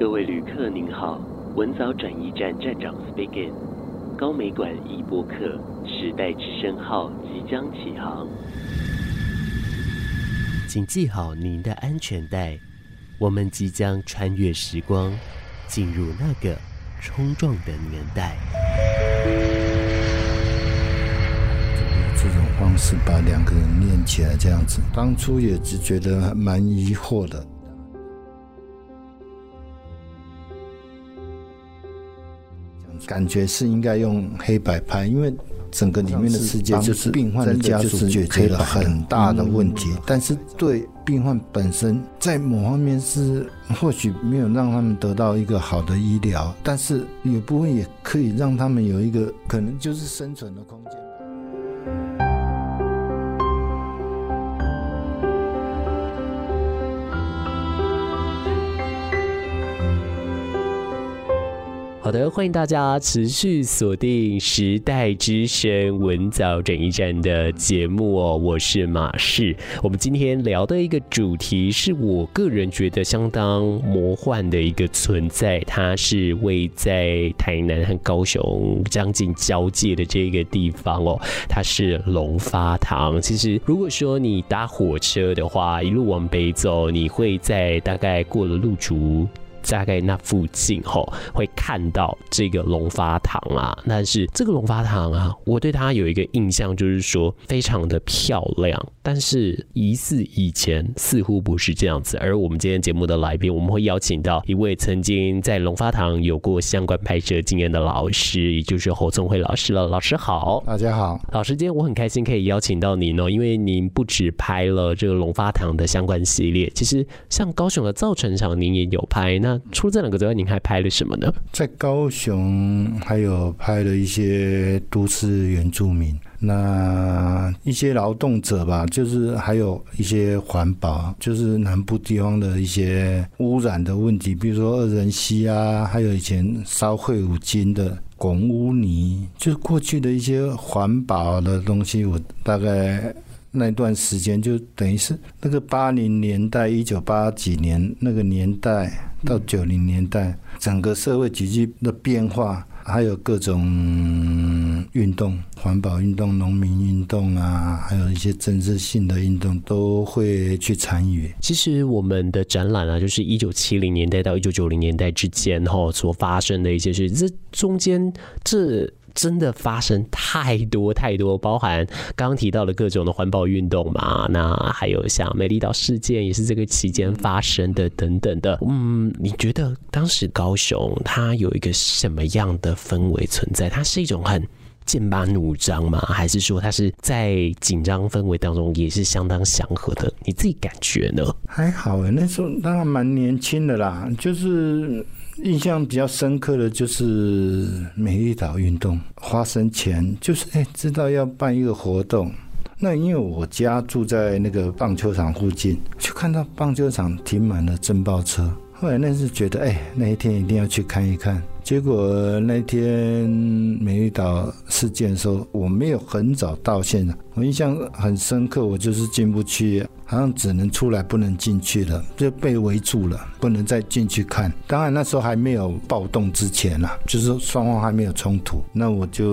各位旅客您好，文藻转移站站长 speaking，高美馆一播客时代之声号即将起航，请系好您的安全带，我们即将穿越时光，进入那个冲撞的年代。这种方式把两个人连起来，这样子，当初也只觉得还蛮疑惑的。感觉是应该用黑白拍，因为整个里面的世界就是病患的家属解决了很大的问题，但是对病患本身，在某方面是或许没有让他们得到一个好的医疗，但是有部分也可以让他们有一个可能就是生存的空间。好的，欢迎大家持续锁定时代之声文藻转驿站的节目哦，我是马仕。我们今天聊的一个主题是我个人觉得相当魔幻的一个存在，它是位在台南和高雄将近交界的这个地方哦，它是龙发堂。其实如果说你搭火车的话，一路往北走，你会在大概过了路竹。大概那附近吼，会看到这个龙发堂啊。但是这个龙发堂啊，我对它有一个印象，就是说非常的漂亮。但是疑似以前似乎不是这样子。而我们今天节目的来宾，我们会邀请到一位曾经在龙发堂有过相关拍摄经验的老师，也就是侯宗辉老师了。老师好，大家好。老师，今天我很开心可以邀请到您哦，因为您不止拍了这个龙发堂的相关系列，其实像高雄的造船厂，您也有拍。那除了这两个之外，您还拍了什么呢？在高雄还有拍了一些都市原住民，那一些劳动者吧，就是还有一些环保，就是南部地方的一些污染的问题，比如说二仁溪啊，还有以前烧废五金的拱污泥，就是过去的一些环保的东西，我大概。那段时间就等于是那个八零年代，一九八几年那个年代到九零年代，整个社会急剧的变化，还有各种运动、环保运动、农民运动啊，还有一些政治性的运动都会去参与。其实我们的展览啊，就是一九七零年代到一九九零年代之间哈所发生的一些事，这中间这。真的发生太多太多，包含刚刚提到的各种的环保运动嘛，那还有像美丽岛事件也是这个期间发生的等等的。嗯，你觉得当时高雄它有一个什么样的氛围存在？它是一种很剑拔弩张吗？还是说它是在紧张氛围当中也是相当祥和的？你自己感觉呢？还好哎，那时候当然蛮年轻的啦，就是。印象比较深刻的就是美丽岛运动发生前，就是哎、知道要办一个活动，那因为我家住在那个棒球场附近，就看到棒球场停满了侦报车。后来那是觉得，哎、那一天一定要去看一看。结果那天美丽岛事件的时候，我没有很早到现场，我印象很深刻。我就是进不去，好像只能出来，不能进去了，就被围住了，不能再进去看。当然那时候还没有暴动之前啊，就是双方还没有冲突。那我就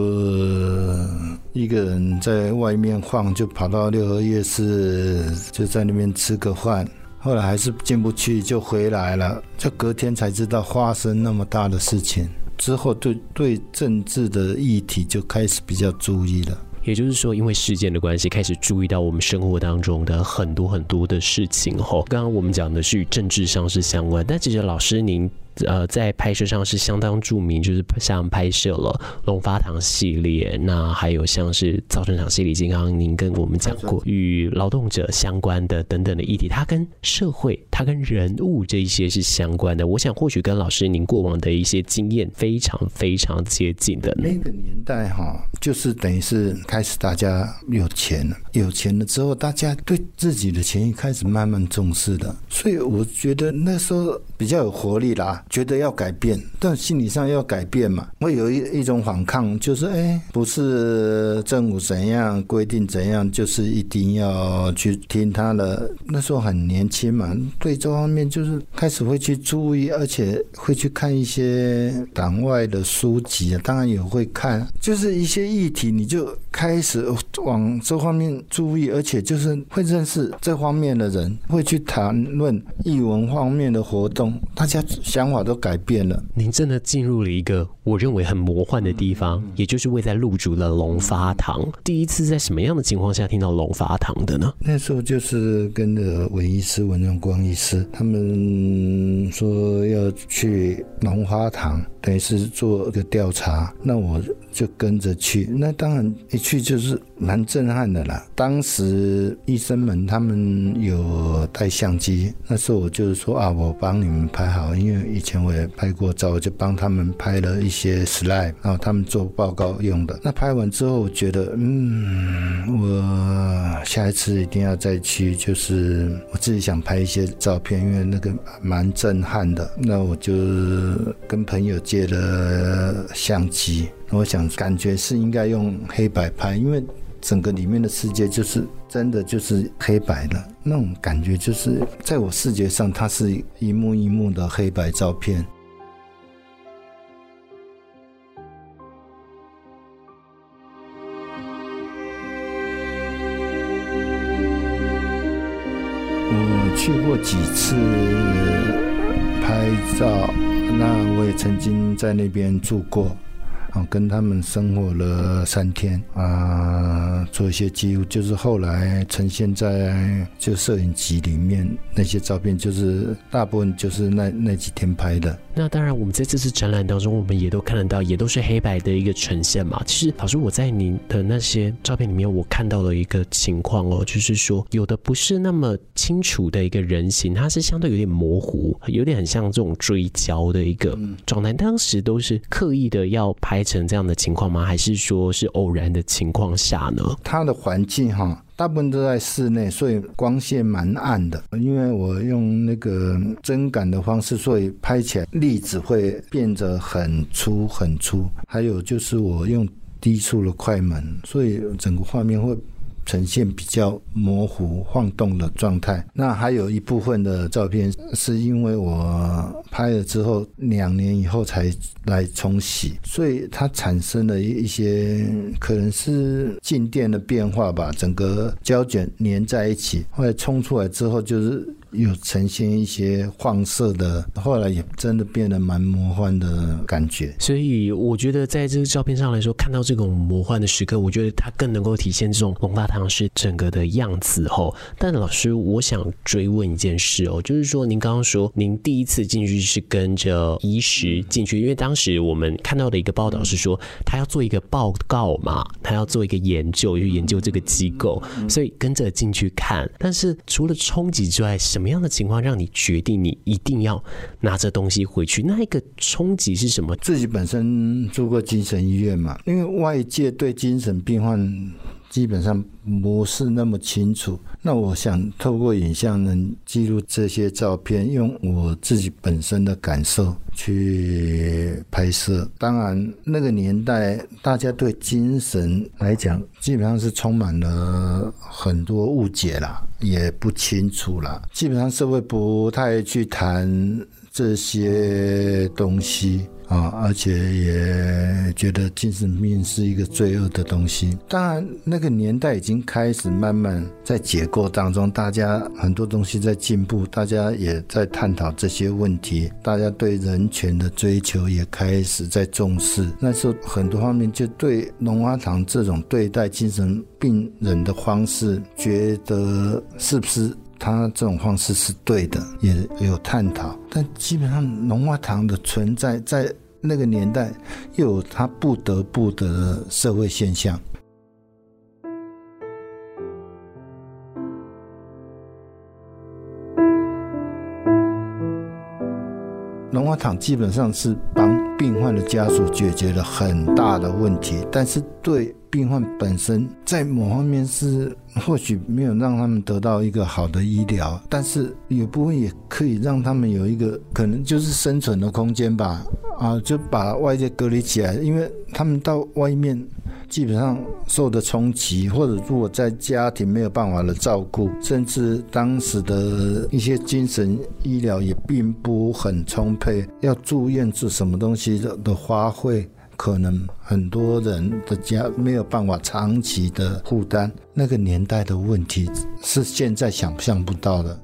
一个人在外面晃，就跑到六合夜市，就在那边吃个饭。后来还是进不去，就回来了。就隔天才知道发生那么大的事情，之后对对政治的议题就开始比较注意了。也就是说，因为事件的关系，开始注意到我们生活当中的很多很多的事情。后，刚刚我们讲的是与政治上是相关，但其实老师您。呃，在拍摄上是相当著名，就是像拍摄了龙发堂系列，那还有像是造船厂系列，刚刚您跟我们讲过与劳动者相关的等等的议题，它跟社会、它跟人物这一些是相关的。我想或许跟老师您过往的一些经验非常非常接近的。那个年代哈，就是等于是开始大家有钱了，有钱了之后，大家对自己的钱开始慢慢重视的，所以我觉得那时候比较有活力啦。觉得要改变，但心理上要改变嘛，会有一一种反抗，就是哎，不是政府怎样规定怎样，就是一定要去听他的。那时候很年轻嘛，对这方面就是开始会去注意，而且会去看一些党外的书籍啊，当然也会看，就是一些议题，你就开始往这方面注意，而且就是会认识这方面的人，会去谈论艺文方面的活动，大家想法都改变了。您真的进入了一个我认为很魔幻的地方，也就是位在路竹的龙发堂。第一次在什么样的情况下听到龙发堂的呢？那时候就是跟着文医师、文荣光医师，他们说要去龙发堂，等于是做一个调查，那我就跟着去。那当然一去就是蛮震撼的啦。当时医生们他们有带相机，那时候我就是说啊，我帮你们拍好，因为以前我也拍过照，我就帮他们拍了一些 slide，然后他们做报告用的。那拍完之后，我觉得嗯，我下一次一定要再去，就是我自己想拍一些照片，因为那个蛮震撼的。那我就跟朋友借了相机，我想感觉是应该用黑白拍，因为整个里面的世界就是真的就是黑白的那种感觉，就是在我视觉上，它是一幕一幕的黑白照片。我去过几次拍照，那我也曾经在那边住过。跟他们生活了三天啊，做一些记录，就是后来呈现在就摄影集里面那些照片，就是大部分就是那那几天拍的。那当然，我们在这次展览当中，我们也都看得到，也都是黑白的一个呈现嘛。其实，老师，我在您的那些照片里面，我看到了一个情况哦，就是说有的不是那么清楚的一个人形，它是相对有点模糊，有点很像这种追焦的一个状态。当时都是刻意的要拍成这样的情况吗？还是说是偶然的情况下呢？它的环境哈。大部分都在室内，所以光线蛮暗的。因为我用那个针感的方式，所以拍起来粒子会变得很粗很粗。还有就是我用低速的快门，所以整个画面会。呈现比较模糊、晃动的状态。那还有一部分的照片，是因为我拍了之后两年以后才来冲洗，所以它产生了一些可能是静电的变化吧，整个胶卷粘在一起，后来冲出来之后就是。有呈现一些黄色的，后来也真的变得蛮魔幻的感觉。所以我觉得在这个照片上来说，看到这种魔幻的时刻，我觉得它更能够体现这种龙发堂是整个的样子哦。但老师，我想追问一件事哦，就是说您刚刚说您第一次进去是跟着医师进去，因为当时我们看到的一个报道是说他要做一个报告嘛，他要做一个研究，去研究这个机构，所以跟着进去看。但是除了冲击之外，什么样的情况让你决定你一定要拿着东西回去？那一个冲击是什么？自己本身住过精神医院嘛，因为外界对精神病患基本上不是那么清楚。那我想透过影像能记录这些照片，用我自己本身的感受去拍摄。当然，那个年代大家对精神来讲，基本上是充满了很多误解啦，也不清楚啦。基本上社会不太去谈这些东西。啊，而且也觉得精神病是一个罪恶的东西。当然，那个年代已经开始慢慢在解构当中，大家很多东西在进步，大家也在探讨这些问题，大家对人权的追求也开始在重视。那时候很多方面就对龙华堂这种对待精神病人的方式，觉得是不是？他这种方式是对的，也有探讨，但基本上龙华堂的存在在那个年代，又有他不得不的社会现象。基本上是帮病患的家属解决了很大的问题，但是对病患本身，在某方面是或许没有让他们得到一个好的医疗，但是有部分也可以让他们有一个可能就是生存的空间吧。啊，就把外界隔离起来，因为他们到外面。基本上受的冲击，或者如果在家庭没有办法的照顾，甚至当时的一些精神医疗也并不很充沛，要住院治什么东西的的花费，可能很多人的家没有办法长期的负担。那个年代的问题是现在想象不到的。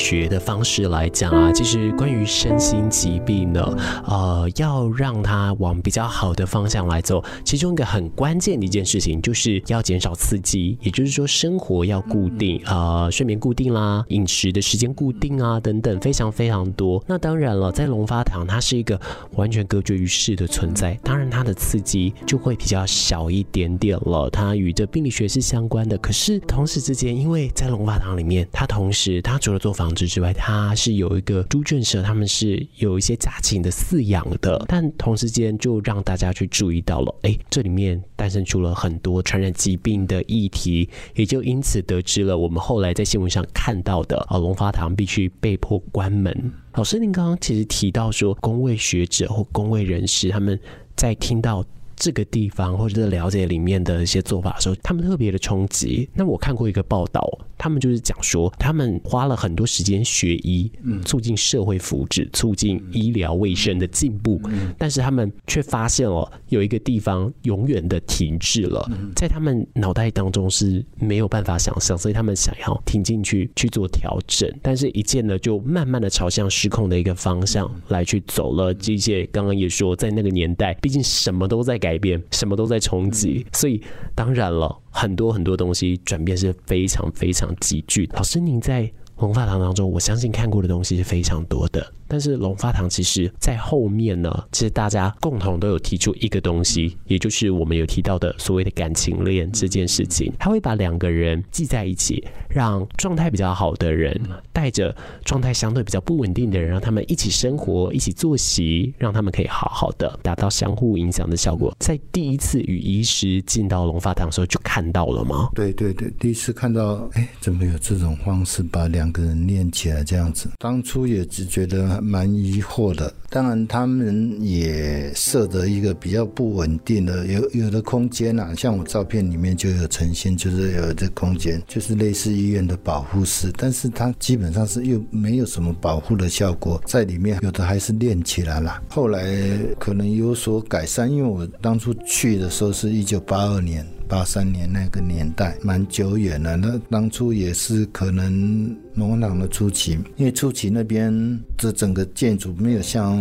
学的方式来讲啊，其实关于身心疾病呢，呃，要让它往比较好的方向来走，其中一个很关键的一件事情，就是要减少刺激，也就是说生活要固定，呃，睡眠固定啦，饮食的时间固定啊，等等，非常非常多。那当然了，在龙发堂，它是一个完全隔绝于世的存在，当然它的刺激就会比较小一点点了。它与这病理学是相关的，可是同时之间，因为在龙发堂里面，它同同时，它除了做之外，它是有一个猪圈舍，他们是有一些家禽的饲养的。但同时间就让大家去注意到了，哎，这里面诞生出了很多传染疾病的议题，也就因此得知了我们后来在新闻上看到的啊，龙发堂必须被迫关门。老师，您刚刚其实提到说，公卫学者或公卫人士他们在听到。这个地方或者是了解里面的一些做法的时候，他们特别的冲击。那我看过一个报道，他们就是讲说，他们花了很多时间学医，促进社会福祉，促进医疗卫生的进步，但是他们却发现哦有一个地方永远的停滞了，在他们脑袋当中是没有办法想象，所以他们想要停进去去做调整，但是一见呢，就慢慢的朝向失控的一个方向来去走了。这些刚刚也说，在那个年代，毕竟什么都在改。改变，什么都在冲击，所以当然了，很多很多东西转变是非常非常急剧。老师，您在龙发堂当中，我相信看过的东西是非常多的。但是龙发堂其实在后面呢，其实大家共同都有提出一个东西，也就是我们有提到的所谓的感情链这件事情。他会把两个人系在一起，让状态比较好的人带着状态相对比较不稳定的人，让他们一起生活、一起作息，让他们可以好好的达到相互影响的效果。在第一次与医师进到龙发堂的时候就看到了吗？对对对，第一次看到，哎，怎么有这种方式把两个人练起来这样子？当初也只觉得。蛮疑惑的，当然他们也设的一个比较不稳定的有有的空间啊，像我照片里面就有呈现，就是有这空间，就是类似医院的保护室，但是它基本上是又没有什么保护的效果，在里面有的还是练起来了，后来可能有所改善，因为我当初去的时候是一九八二年。八三年那个年代蛮久远了，那当初也是可能龙发堂的初期，因为初期那边这整个建筑没有像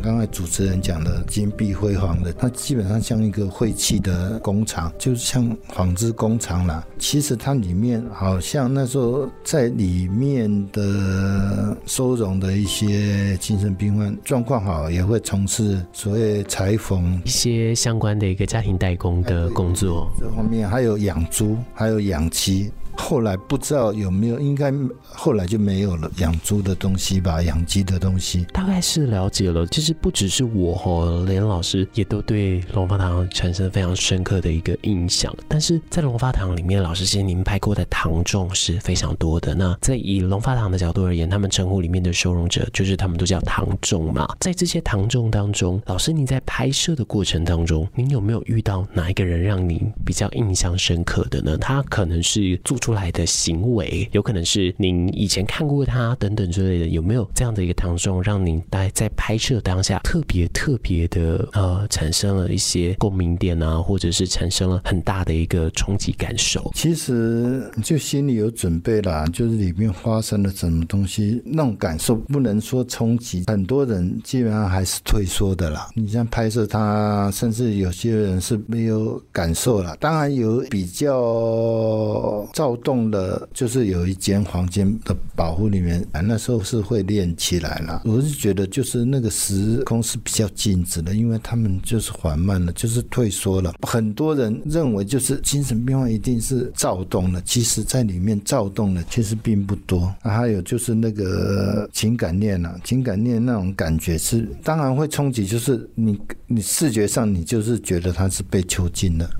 刚才主持人讲的金碧辉煌的，它基本上像一个废弃的工厂，就是像纺织工厂啦。其实它里面好像那时候在里面的收容的一些精神病患状况好，也会从事所谓裁缝一些相关的一个家庭代工的工作。这方面还有养猪，还有养鸡。后来不知道有没有，应该后来就没有了养猪的东西吧，养鸡的东西。大概是了解了，其实不只是我哦，连老师也都对龙发堂产生非常深刻的一个印象。但是在龙发堂里面，老师其实您拍过的堂众是非常多的。那在以龙发堂的角度而言，他们称呼里面的收容者，就是他们都叫堂众嘛。在这些堂众当中，老师您在拍摄的过程当中，您有没有遇到哪一个人让您比较印象深刻的呢？他可能是做出来的行为，有可能是您以前看过他等等之类的，有没有这样的一个堂众，让您在在拍摄当下特别特别的呃，产生了一些共鸣点啊，或者是产生了很大的一个冲击感受？其实就心里有准备啦，就是里面发生了什么东西，那种感受不能说冲击，很多人基本上还是退缩的啦。你像拍摄他，甚至有些人是没有感受了，当然有比较照。动了，就是有一间房间的保护里面，啊，那时候是会练起来了。我是觉得就是那个时空是比较静止的，因为他们就是缓慢了，就是退缩了。很多人认为就是精神病患一定是躁动了，其实在里面躁动的其实并不多。还有就是那个情感链啊，情感链那种感觉是当然会冲击，就是你你视觉上你就是觉得他是被囚禁了。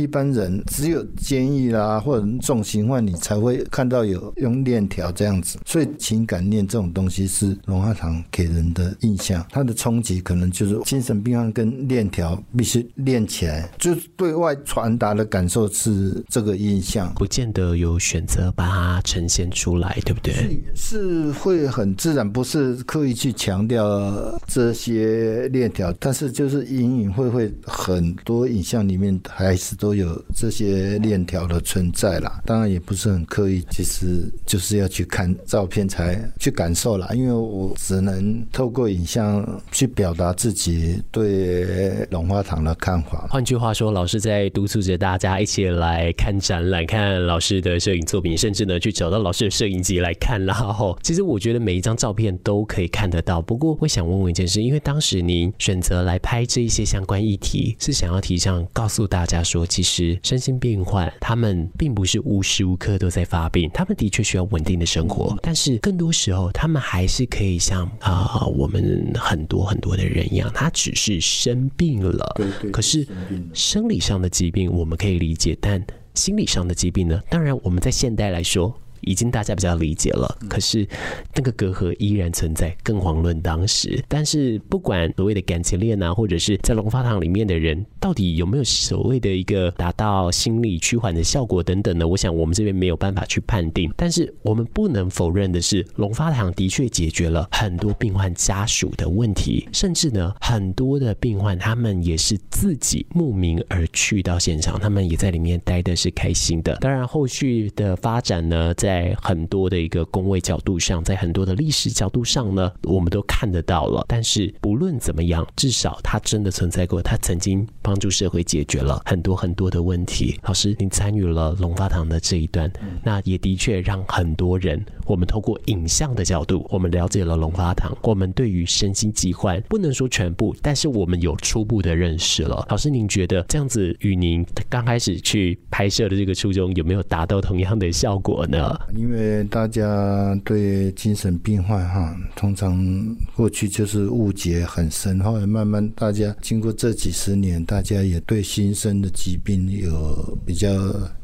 一般人只有监狱啦，或者重刑犯，你才会看到有用链条这样子。所以情感链这种东西是龙发堂给人的印象，它的冲击可能就是精神病患跟链条必须链起来，就对外传达的感受是这个印象。不见得有选择把它呈现出来，对不对？是，是会很自然，不是刻意去强调这些链条，但是就是隐隐会会很多影像里面还是都。都有这些链条的存在啦，当然也不是很刻意，其实就是要去看照片才去感受啦。因为我只能透过影像去表达自己对龙花堂的看法。换句话说，老师在督促着大家一起来看展览，看老师的摄影作品，甚至呢去找到老师的摄影机来看。然后，其实我觉得每一张照片都可以看得到。不过，我想问问一件事，因为当时您选择来拍这一些相关议题，是想要提倡告诉大家说，其实身心病患他们并不是无时无刻都在发病，他们的确需要稳定的生活，但是更多时候他们还是可以像啊、呃、我们很多很多的人一样，他只是生病了。对对。可是生理上的疾病我们可以理解，但心理上的疾病呢？当然我们在现代来说。已经大家比较理解了，可是那个隔阂依然存在，更遑论当时。但是不管所谓的感情链啊，或者是在龙发堂里面的人，到底有没有所谓的一个达到心理趋缓的效果等等呢？我想我们这边没有办法去判定。但是我们不能否认的是，龙发堂的确解决了很多病患家属的问题，甚至呢，很多的病患他们也是自己慕名而去到现场，他们也在里面待的是开心的。当然，后续的发展呢，在在很多的一个工位角度上，在很多的历史角度上呢，我们都看得到了。但是不论怎么样，至少它真的存在过，它曾经帮助社会解决了很多很多的问题。老师，您参与了龙发堂的这一段，那也的确让很多人，我们透过影像的角度，我们了解了龙发堂。我们对于身心疾患不能说全部，但是我们有初步的认识了。老师，您觉得这样子与您刚开始去拍摄的这个初衷有没有达到同样的效果呢？因为大家对精神病患哈，通常过去就是误解很深，后来慢慢大家经过这几十年，大家也对新生的疾病有比较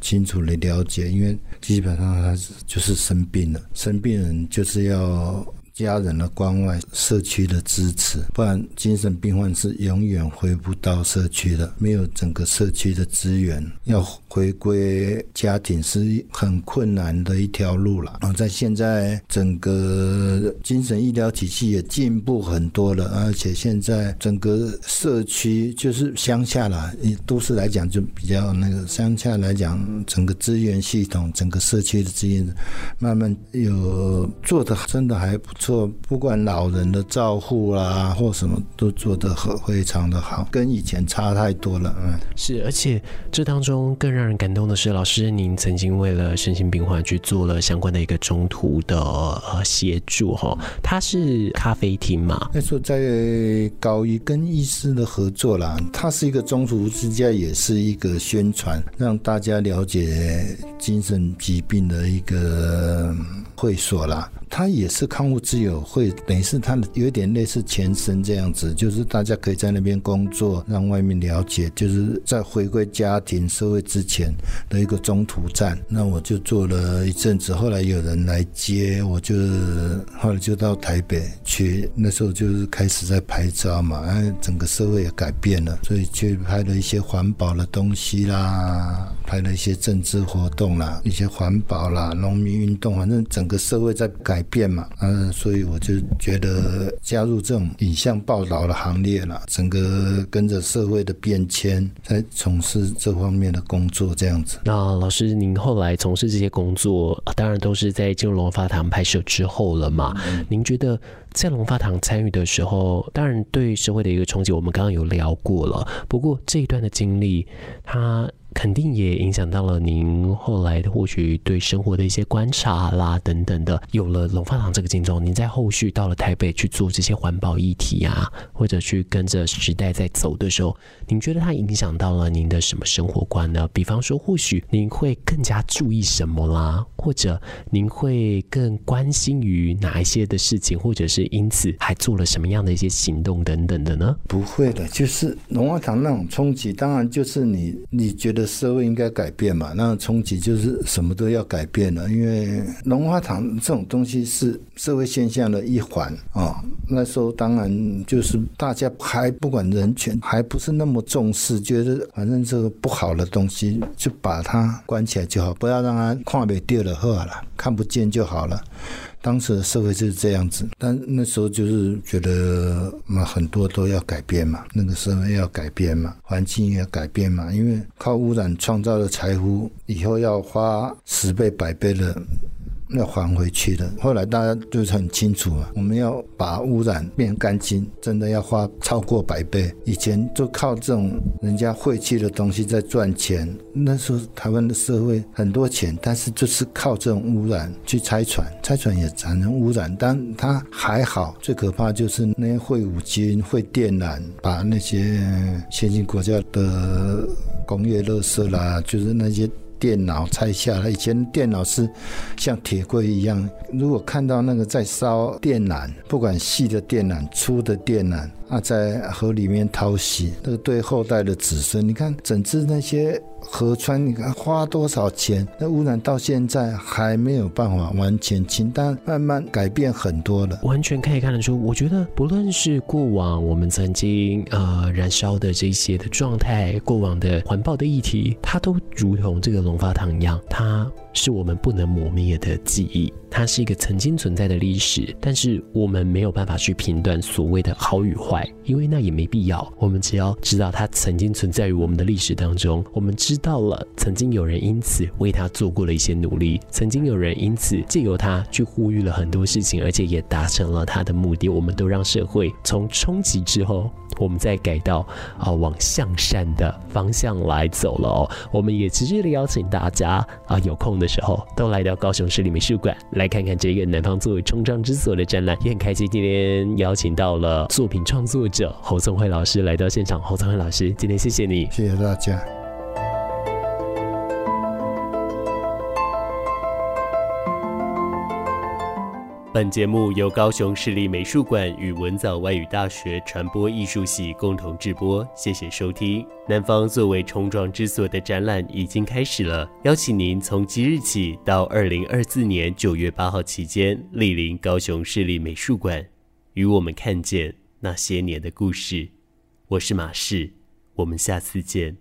清楚的了解，因为基本上还是就是生病了，生病人就是要。家人的关爱，社区的支持，不然精神病患是永远回不到社区的。没有整个社区的资源，要回归家庭是很困难的一条路了。然后，在现在整个精神医疗体系也进步很多了，而且现在整个社区就是乡下啦，以都市来讲就比较那个乡下来讲，整个资源系统，整个社区的资源慢慢有做的真的还不错。做不管老人的照护啦，或什么都做得很非常的好，跟以前差太多了。嗯，是，而且这当中更让人感动的是，老师您曾经为了身心病患去做了相关的一个中途的呃协助哈，它是咖啡厅嘛？那时候在高一跟医师的合作啦，它是一个中途之家，也是一个宣传，让大家了解精神疾病的一个会所啦。它也是康复之友会，等于是它的有点类似前身这样子，就是大家可以在那边工作，让外面了解，就是在回归家庭社会之前的一个中途站。那我就做了一阵子，后来有人来接，我就后来就到台北去。那时候就是开始在拍照嘛，哎，整个社会也改变了，所以去拍了一些环保的东西啦，拍了一些政治活动啦，一些环保啦、农民运动，反正整个社会在改。改变嘛，嗯，所以我就觉得加入这种影像报道的行列了，整个跟着社会的变迁，在从事这方面的工作，这样子。那老师，您后来从事这些工作，当然都是在进入龙发堂拍摄之后了嘛？嗯。您觉得在龙发堂参与的时候，当然对社会的一个冲击，我们刚刚有聊过了。不过这一段的经历，它。肯定也影响到了您后来的或许对生活的一些观察啦等等的。有了龙发堂这个金钟，您在后续到了台北去做这些环保议题啊，或者去跟着时代在走的时候，您觉得它影响到了您的什么生活观呢？比方说，或许您会更加注意什么啦，或者您会更关心于哪一些的事情，或者是因此还做了什么样的一些行动等等的呢？不会的，就是龙发堂那种冲击，当然就是你你觉得社会应该改变嘛，那冲击就是什么都要改变了，因为龙发堂这种东西是社会现象的一环啊。那时候当然就是大家还不管人权，还不是那么重视，觉得反正这个不好的东西就把它关起来就好，不要让它看不掉了，好了，看不见就好了。当时的社会就是这样子，但那时候就是觉得嘛，很多都要改变嘛，那个社会要改变嘛，环境也要改变嘛，因为靠污染创造的财富，以后要花十倍、百倍的。要还回去的。后来大家就是很清楚啊，我们要把污染变干净，真的要花超过百倍。以前就靠这种人家废弃的东西在赚钱。那时候台湾的社会很多钱，但是就是靠这种污染去拆船，拆船也产生污染。但它还好，最可怕就是那些废五金、废电缆，把那些先进国家的工业垃圾啦，就是那些。电脑拆下来，以前电脑是像铁柜一样。如果看到那个在烧电缆，不管细的电缆、粗的电缆，啊，在河里面淘洗，那个对后代的子孙，你看整治那些。河川，你看花多少钱？那污染到现在还没有办法完全清，但慢慢改变很多了。完全可以看得出，我觉得不论是过往我们曾经呃燃烧的这些的状态，过往的环保的议题，它都如同这个龙发堂一样，它。是我们不能磨灭的记忆，它是一个曾经存在的历史，但是我们没有办法去评断所谓的好与坏，因为那也没必要。我们只要知道它曾经存在于我们的历史当中，我们知道了曾经有人因此为它做过了一些努力，曾经有人因此借由它去呼吁了很多事情，而且也达成了它的目的。我们都让社会从冲击之后。我们再改到啊，往向善的方向来走了哦。我们也持续的邀请大家啊，有空的时候都来到高雄市立美术馆来来看看这个南方作为冲撞之所的展览。也很开心今天邀请到了作品创作者侯宗慧老师来到现场。侯宗慧老师，今天谢谢你，谢谢大家。本节目由高雄市立美术馆与文藻外语大学传播艺术系共同制播，谢谢收听。南方作为冲撞之所的展览已经开始了，邀请您从即日起到二零二四年九月八号期间莅临高雄市立美术馆，与我们看见那些年的故事。我是马氏，我们下次见。